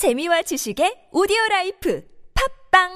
재미와 지식의 오디오 라이프 팟빵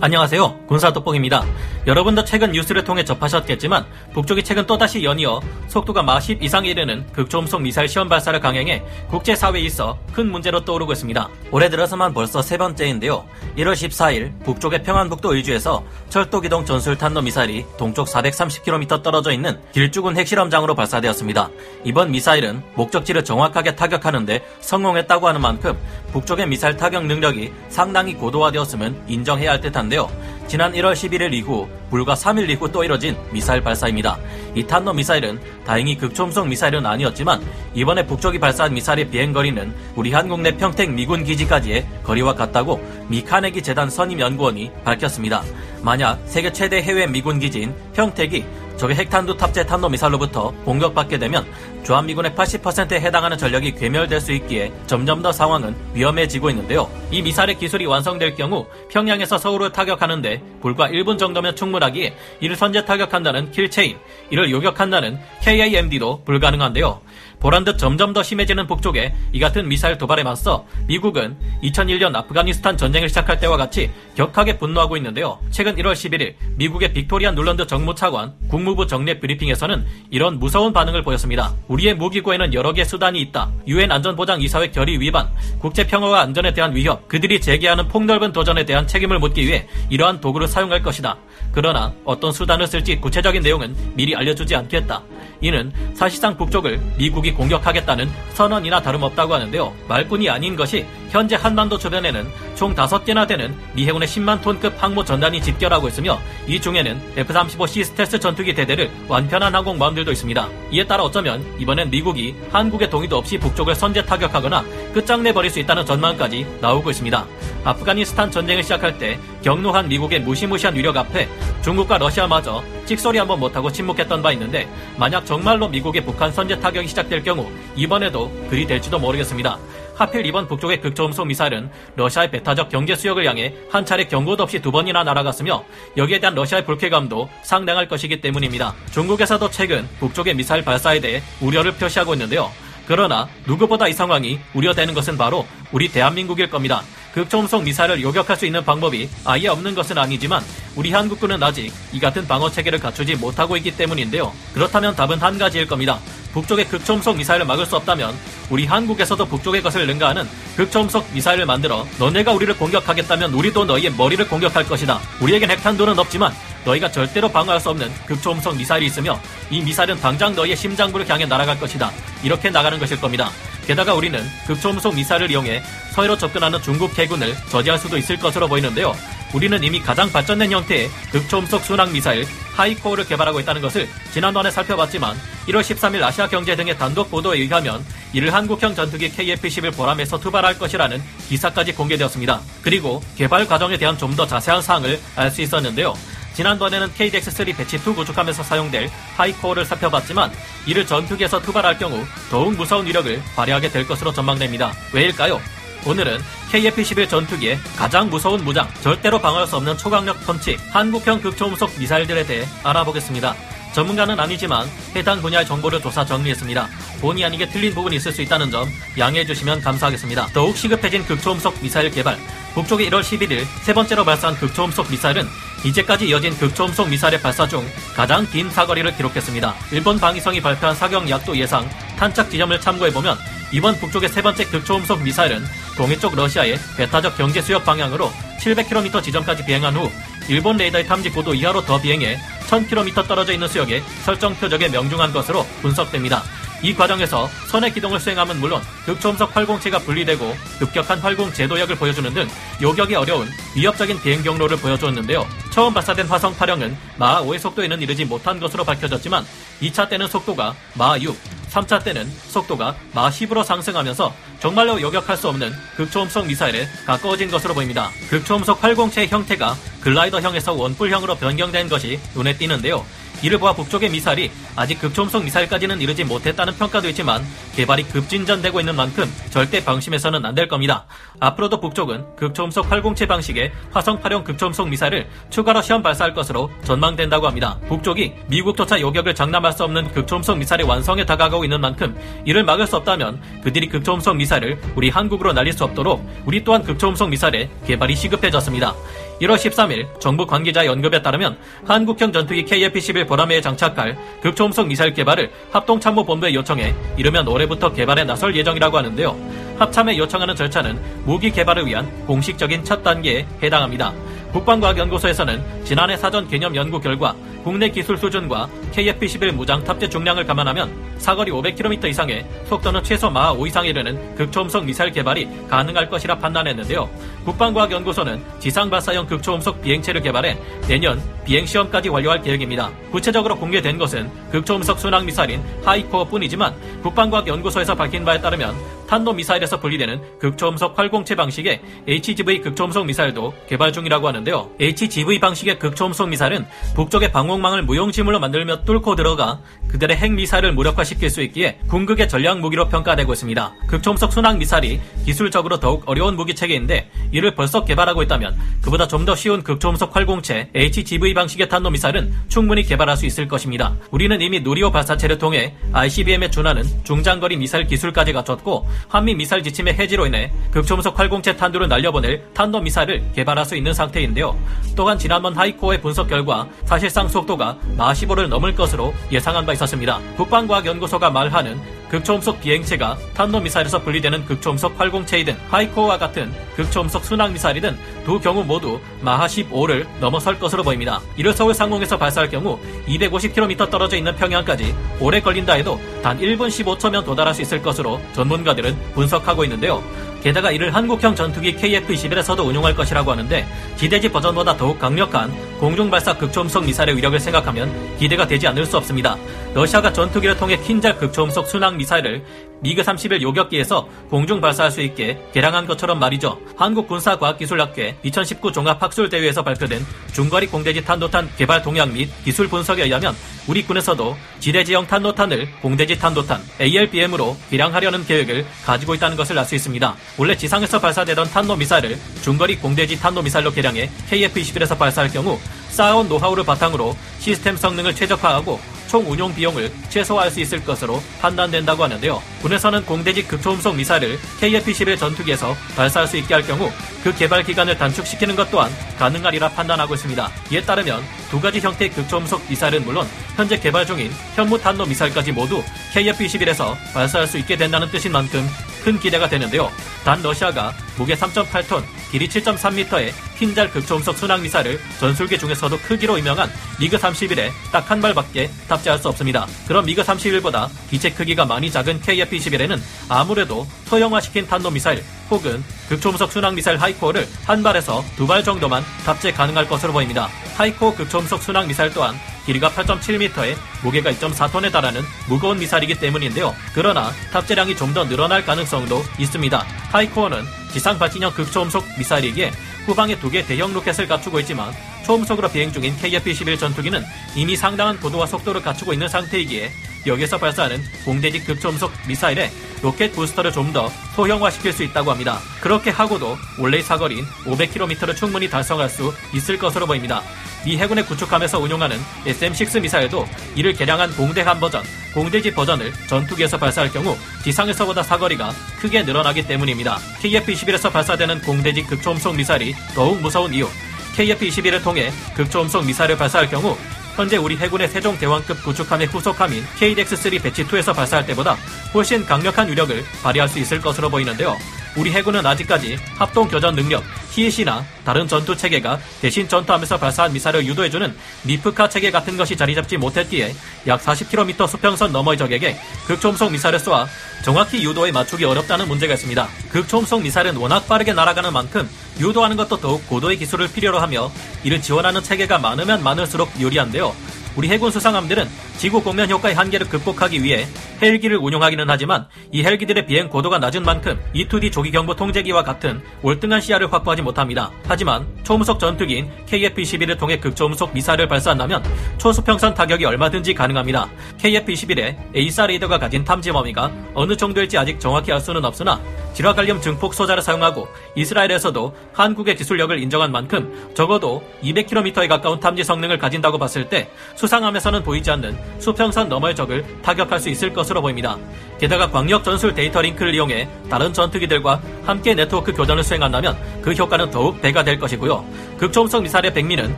안녕하세요. 군사 돋봉입니다. 여러분도 최근 뉴스를 통해 접하셨겠지만 북쪽이 최근 또다시 연이어 속도가 마하 10 이상에 이르는 극초음속 미사일 시험 발사를 강행해 국제사회에 있어 큰 문제로 떠오르고 있습니다. 올해 들어서만 벌써 세 번째인데요. 1월 14일 북쪽의 평안북도 의주에서 철도기동 전술탄도 미사일이 동쪽 430km 떨어져 있는 길주군 핵실험장으로 발사되었습니다. 이번 미사일은 목적지를 정확하게 타격하는데 성공했다고 하는 만큼 북쪽의 미사일 타격 능력이 상당히 고도화되었음은 인정해야 할 듯한데요. 지난 1월 11일 이후 불과 3일 이후 또 이뤄진 미사일 발사입니다. 이 탄도 미사일은 다행히 극초음속 미사일은 아니었지만 이번에 북쪽이 발사한 미사일의 비행거리는 우리 한국 내 평택 미군 기지까지의 거리와 같다고 미 카네기 재단 선임 연구원이 밝혔습니다. 만약 세계 최대 해외 미군 기지인 평택이 적의 핵탄두 탑재 탄도미사일로부터 공격받게 되면 주한미군의 80%에 해당하는 전력이 괴멸될 수 있기에 점점 더 상황은 위험해지고 있는데요. 이 미사일의 기술이 완성될 경우 평양에서 서울을 타격하는데 불과 1분 정도면 충분하기에 이를 선제 타격한다는 킬체인, 이를 요격한다는 KAMD도 불가능한데요. 보란 듯 점점 더 심해지는 북쪽에 이 같은 미사일 도발에 맞서 미국은 2001년 아프가니스탄 전쟁을 시작할 때와 같이 격하게 분노하고 있는데요. 최근 1월 11일 미국의 빅토리아 눌런드 정무차관 국무부 정례 브리핑에서는 이런 무서운 반응을 보였습니다. 우리의 무기고에는 여러 개 수단이 있다. 유엔 안전보장이사회 결의 위반, 국제 평화와 안전에 대한 위협, 그들이 제기하는 폭넓은 도전에 대한 책임을 묻기 위해 이러한 도구를 사용할 것이다. 그러나 어떤 수단을 쓸지 구체적인 내용은 미리 알려주지 않겠다. 이는 사실상 북쪽을 미국이 공격하겠다는 선언이나 다름없다고 하는데요. 말뿐이 아닌 것이 현재 한반도 주변에는 총 5개나 되는 미 해군의 10만 톤급 항모 전단이 집결하고 있으며 이 중에는 F-35C 스텔스 전투기 대대를 완편한 항공모함들도 있습니다. 이에 따라 어쩌면 이번엔 미국이 한국의 동의도 없이 북쪽을 선제 타격하거나 끝장내 버릴 수 있다는 전망까지 나오고 있습니다. 아프가니스탄 전쟁을 시작할 때 경로한 미국의 무시무시한 위력 앞에 중국과 러시아마저 찍소리 한번 못하고 침묵했던 바 있는데 만약 정말로 미국의 북한 선제 타격이 시작될 경우 이번에도 그리 될지도 모르겠습니다. 하필 이번 북쪽의 극초음속 미사일은 러시아의 배타적 경제 수역을 향해 한 차례 경고도 없이 두 번이나 날아갔으며 여기에 대한 러시아의 불쾌감도 상당할 것이기 때문입니다. 중국에서도 최근 북쪽의 미사일 발사에 대해 우려를 표시하고 있는데요. 그러나 누구보다 이 상황이 우려되는 것은 바로 우리 대한민국일 겁니다. 극초음속 미사일을 요격할 수 있는 방법이 아예 없는 것은 아니지만 우리 한국군은 아직 이 같은 방어 체계를 갖추지 못하고 있기 때문인데요. 그렇다면 답은 한 가지일 겁니다. 북쪽의 극초음속 미사일을 막을 수 없다면 우리 한국에서도 북쪽의 것을 능가하는 극초음속 미사일을 만들어 너네가 우리를 공격하겠다면 우리도 너희의 머리를 공격할 것이다. 우리에겐 핵탄두는 없지만 너희가 절대로 방어할 수 없는 극초음속 미사일이 있으며 이 미사일은 당장 너희의 심장부를 향해 날아갈 것이다. 이렇게 나가는 것일 겁니다. 게다가 우리는 극초음속 미사일을 이용해 서해로 접근하는 중국 해군을 저지할 수도 있을 것으로 보이는데요. 우리는 이미 가장 발전된 형태의 극초음속 순항 미사일 하이코어를 개발하고 있다는 것을 지난번에 살펴봤지만 1월 13일 아시아 경제 등의 단독 보도에 의하면 이를 한국형 전투기 KF-11 보람에서 투발할 것이라는 기사까지 공개되었습니다. 그리고 개발 과정에 대한 좀 더 자세한 사항을 알 수 있었는데요. 지난번에는 KDX-3 배치2 구축함에서 사용될 하이코어를 살펴봤지만 이를 전투기에서 투발할 경우 더욱 무서운 위력을 발휘하게 될 것으로 전망됩니다. 왜일까요? 오늘은 KF-11 전투기의 가장 무서운 무장, 절대로 방어할 수 없는 초강력 펀치, 한국형 극초음속 미사일들에 대해 알아보겠습니다. 전문가는 아니지만 해당 분야의 정보를 조사 정리했습니다. 본의 아니게 틀린 부분이 있을 수 있다는 점 양해해 주시면 감사하겠습니다. 더욱 시급해진 극초음속 미사일 개발. 북쪽이 1월 11일 세 번째로 발사한 극초음속 미사일은 이제까지 이어진 극초음속 미사일의 발사 중 가장 긴 사거리를 기록했습니다. 일본 방위성이 발표한 사격 약도 예상 탄착 지점을 참고해보면 이번 북쪽의 세 번째 극초음속 미사일은 동해쪽 러시아의 배타적 경제 수역 방향으로 700km 지점까지 비행한 후 일본 레이더의 탐지 고도 이하로 더 비행해 1000km 떨어져 있는 수역에 설정 표적에 명중한 것으로 분석됩니다. 이 과정에서 선의 기동을 수행함은 물론 극초음속 활공체가 분리되고 급격한 활공 제도역을 보여주는 등 요격이 어려운 위협적인 비행 경로를 보여주었는데요. 처음 발사된 화성 8형은 마하 5의 속도에는 이르지 못한 것으로 밝혀졌지만 2차 때는 속도가 마하 6, 3차 때는 속도가 마 10으로 상승하면서 정말로 요격할 수 없는 극초음속 미사일에 가까워진 것으로 보입니다. 극초음속 활공체의 형태가 글라이더형에서 원뿔형으로 변경된 것이 눈에 띄는데요. 이를 보아 북쪽의 미사일이 아직 극초음속 미사일까지는 이르지 못했다는 평가도 있지만 개발이 급진전되고 있는 만큼 절대 방심해서는 안 될 겁니다. 앞으로도 북쪽은 극초음속 807 방식의 화성 8형 극초음속 미사일을 추가로 시험 발사할 것으로 전망된다고 합니다. 북쪽이 미국조차 요격을 장담할 수 없는 극초음속 미사일의 완성에 다가가고 있는 만큼 이를 막을 수 없다면 그들이 극초음속 미사일을 우리 한국으로 날릴 수 없도록 우리 또한 극초음속 미사일의 개발이 시급해졌습니다. 1월 13일 정부 관계자 연급에 따르면 한국형 전투기 KF-11 보라매에 장착할 극초음속 미사일 개발을 합동참모본부에 요청해 이르면 올해부터 개발에 나설 예정이라고 하는데요. 합참에 요청하는 절차는 무기 개발을 위한 공식적인 첫 단계에 해당합니다. 국방과학연구소에서는 지난해 사전 개념 연구 결과 국내 기술 수준과 KF-11 무장 탑재 중량을 감안하면 사거리 500km 이상의 속도는 최소 마하 5 이상 이르는 극초음속 미사일 개발이 가능할 것이라 판단했는데요. 국방과학연구소는 지상 발사형 극초음속 비행체를 개발해 내년 비행 시험까지 완료할 계획입니다. 구체적으로 공개된 것은 극초음속 순항 미사일인 하이코어뿐이지만 국방과학연구소에서 밝힌 바에 따르면 탄도 미사일에서 분리되는 극초음속 활공체 방식의 HGV 극초음속 미사일도 개발 중이라고 하는 데요. HGV 방식의 극초음속 미사일은 북쪽의 방공망을 무용지물로 만들며 뚫고 들어가 그들의 핵 미사일을 무력화시킬 수 있기에 궁극의 전략 무기로 평가되고 있습니다. 극초음속 순항 미사일이 기술적으로 더욱 어려운 무기 체계인데 이를 벌써 개발하고 있다면 그보다 좀 더 쉬운 극초음속 활공체 HGV 방식의 탄도 미사일은 충분히 개발할 수 있을 것입니다. 우리는 이미 누리호 발사체를 통해 ICBM에 준하는 중장거리 미사일 기술까지 갖췄고 한미 미사일 지침의 해지로 인해 극초음속 활공체 탄두를 날려보낼 탄도 미사일을 개발할 수 있는 상태인 데요. 또한 지난번 하이코어의 분석 결과 사실상 속도가 마 15를 넘을 것으로 예상한 바 있었습니다. 국방과학연구소가 말하는 극초음속 비행체가 탄도미사일에서 분리되는 극초음속 활공체이든 하이코어와 같은 극초음속 순항미사일이든 두 경우 모두 마하 15를 넘어설 것으로 보입니다. 이를 서울 상공에서 발사할 경우 250km 떨어져 있는 평양까지 오래 걸린다 해도 단 1분 15초면 도달할 수 있을 것으로 전문가들은 분석하고 있는데요. 게다가 이를 한국형 전투기 KF-21에서도 운용할 것이라고 하는데 기대지 버전보다 더욱 강력한 공중발사 극초음속 미사일의 위력을 생각하면 기대가 되지 않을 수 없습니다. 러시아가 전투기를 통해 킨잘 극초음속 순항 미사일을 미그 31 요격기에서 공중 발사할 수 있게 개량한 것처럼 말이죠. 한국 군사과학기술학회 2019 종합학술대회에서 발표된 중거리 공대지 탄도탄 개발 동향 및 기술 분석에 의하면 우리 군에서도 지대지형 탄도탄을 공대지 탄도탄 ALBM으로 개량하려는 계획을 가지고 있다는 것을 알 수 있습니다. 원래 지상에서 발사되던 탄도 미사일을 중거리 공대지 탄도 미사일로 개량해 KF-21에서 발사할 경우 쌓아온 노하우를 바탕으로 시스템 성능을 최적화하고 총 운용 비용을 최소화할 수 있을 것으로 판단된다고 하는데요. 군에서는 공대지 극초음속 미사일을 KF-11 전투기에서 발사할 수 있게 할 경우 그 개발 기간을 단축시키는 것 또한 가능하리라 판단하고 있습니다. 이에 따르면 두 가지 형태의 극초음속 미사일은 물론 현재 개발 중인 현무 탄도 미사일까지 모두 KF-21에서 발사할 수 있게 된다는 뜻인 만큼 큰 기대가 되는데요. 단 러시아가 무게 3.8톤, 길이 7.3m의 흰잘 극초음속 순항 미사를 전술기 중에서도 크기로 유명한 미그 31에 딱 한 발밖에 탑재할 수 없습니다. 그럼 미그 31보다 기체 크기가 많이 작은 KF-21에는 아무래도 소형화시킨 탄도 미사일 혹은 극초음속 순항 미사일 하이코어를 한 발에서 두 발 정도만 탑재 가능할 것으로 보입니다. 하이코어 극초음속 순항 미사일 또한 길이가 8.7m에 무게가 2.4톤에 달하는 무거운 미사일이기 때문인데요. 그러나 탑재량이 좀 더 늘어날 가능성도 있습니다. 하이코어는 지상 발진형 극초음속 미사일이기에 후방에 두 개 대형 로켓을 갖추고 있지만 초음속으로 비행 중인 KF-21 전투기는 이미 상당한 고도와 속도를 갖추고 있는 상태이기에 여기서 발사하는 공대지 극초음속 미사일에 로켓 부스터를 좀 더 소형화시킬 수 있다고 합니다. 그렇게 하고도 원래의 사거리인 500km를 충분히 달성할 수 있을 것으로 보입니다. 미 해군에 구축하면서 운용하는 SM-6 미사일도 이를 개량한 공대한 버전, 공대지 버전을 전투기에서 발사할 경우 지상에서보다 사거리가 크게 늘어나기 때문입니다. KF-21에서 발사되는 공대지 극초음속 미사일이 더욱 무서운 이유, KF-21을 통해 극초음속 미사일을 발사할 경우 현재 우리 해군의 세종 대왕급 구축함의 후속함인 KDX-3 배치2에서 발사할 때보다 훨씬 강력한 위력을 발휘할 수 있을 것으로 보이는데요. 우리 해군은 아직까지 합동 교전 능력, 히에시나 다른 전투 체계가 대신 전투하면서 발사한 미사일을 유도해주는 미프카 체계 같은 것이 자리 잡지 못했기에 약 40km 수평선 너머의 적에게 극초음속 미사일을 쏘아 정확히 유도에 맞추기 어렵다는 문제가 있습니다. 극초음속 미사일은 워낙 빠르게 날아가는 만큼 유도하는 것도 더욱 고도의 기술을 필요로 하며 이를 지원하는 체계가 많으면 많을수록 유리한데요. 우리 해군 수상함들은 지구 곡면 효과의 한계를 극복하기 위해 헬기를 운용하기는 하지만 이 헬기들의 비행 고도가 낮은 만큼 E-2D 조기 경보 통제기와 같은 월등한 시야를 확보하지 못합니다. 하지만 초음속 전투기인 KF-21을 통해 극초음속 미사일을 발사한다면 초수평선 타격이 얼마든지 가능합니다. KF-21의 AESA 레이더가 가진 탐지 범위가 어느 정도일지 아직 정확히 알 수는 없으나 질화갈륨 증폭 소자를 사용하고 이스라엘에서도 한국의 기술력을 인정한 만큼 적어도 200km에 가까운 탐지 성능을 가진다고 봤을 때 수상함에서는 보이지 않는 수평선 너머의 적을 타격할 수 있을 것으로 보입니다. 게다가 광역 전술 데이터 링크를 이용해 다른 전투기들과 함께 네트워크 교전을 수행한다면 그 효과는 더욱 배가 될 것이고요. 극초음속 미사일의 백미는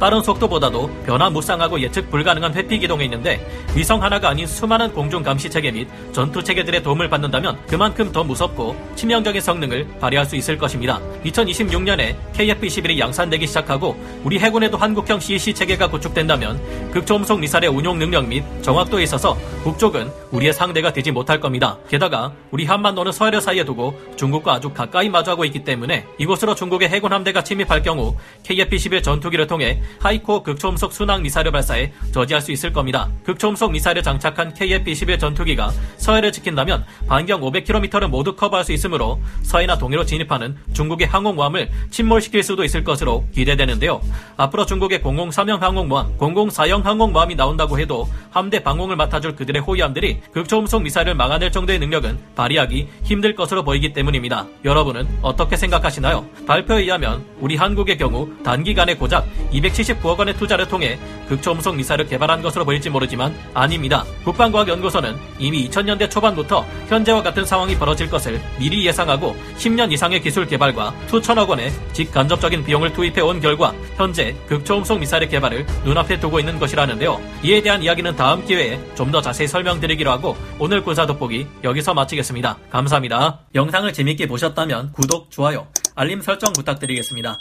빠른 속도보다도 변화무쌍하고 예측 불가능한 회피 기동에 있는데 위성 하나가 아닌 수많은 공중 감시 체계 및 전투 체계들의 도움을 받는다면 그만큼 더 무섭고 치명적인 성능을 발휘할 수 있을 것입니다. 2026년에 KF-21이 양산되기 시작하고 우리 해군에도 한국형 CEC 체계가 구축된다면 극초음속 미사일의 운용 능력 및 정확도에 있어서 북쪽은 우리의 상대가 되지 못할 겁니다. 게다가 우리 한반도는 서해를 사이에 두고 중국과 아주 가까이 마주하고 있기 때문에 이곳으로 중국의 해군 함대가 침입할 경우 KF-21 전투기를 통해 하이코 극초음속 순항 미사일을 발사해 저지할 수 있을 겁니다. 극초음속 미사일을 장착한 KF-21 전투기가 서해를 지킨다면 반경 500km를 모두 커버할 수 있으므로 서해나 동해로 진입하는 중국의 항공모함을 침몰시킬 수도 있을 것으로 기대되는데요. 앞으로 중국의 003형 항공모함, 004형 항공모함이 나온다고 해도 함대 방공을 맡아줄 그들의 호위함들이 극초음속 미사일을 막아낼 정도의 능력은 발휘하기 힘들 것으로 보이기 때문입니다. 여러분은 어떻게 생각하시나요? 발표에 의하면 우리 한국의 경우 단기간에 고작 279억 원의 투자를 통해 극초음속 미사일을 개발한 것으로 보일지 모르지만 아닙니다. 국방과학연구소는 이미 2000년대 초반부터 현재와 같은 상황이 벌어질 것을 미리 예상하고 10년 이상의 기술 개발과 수천억 원의 직간접적인 비용을 투입해 온 결과 현재 극초음속 미사일의 개발을 눈앞에 두고 있는 것이라는데요. 이에 대한 이야기는 다음 기회에 좀 더 자세히 설명드리기로 하고 오늘 군사 돋보기 여기서 마치겠습니다. 감사합니다. 영상을 재밌게 보셨다면 구독, 좋아요, 알림 설정 부탁드리겠습니다.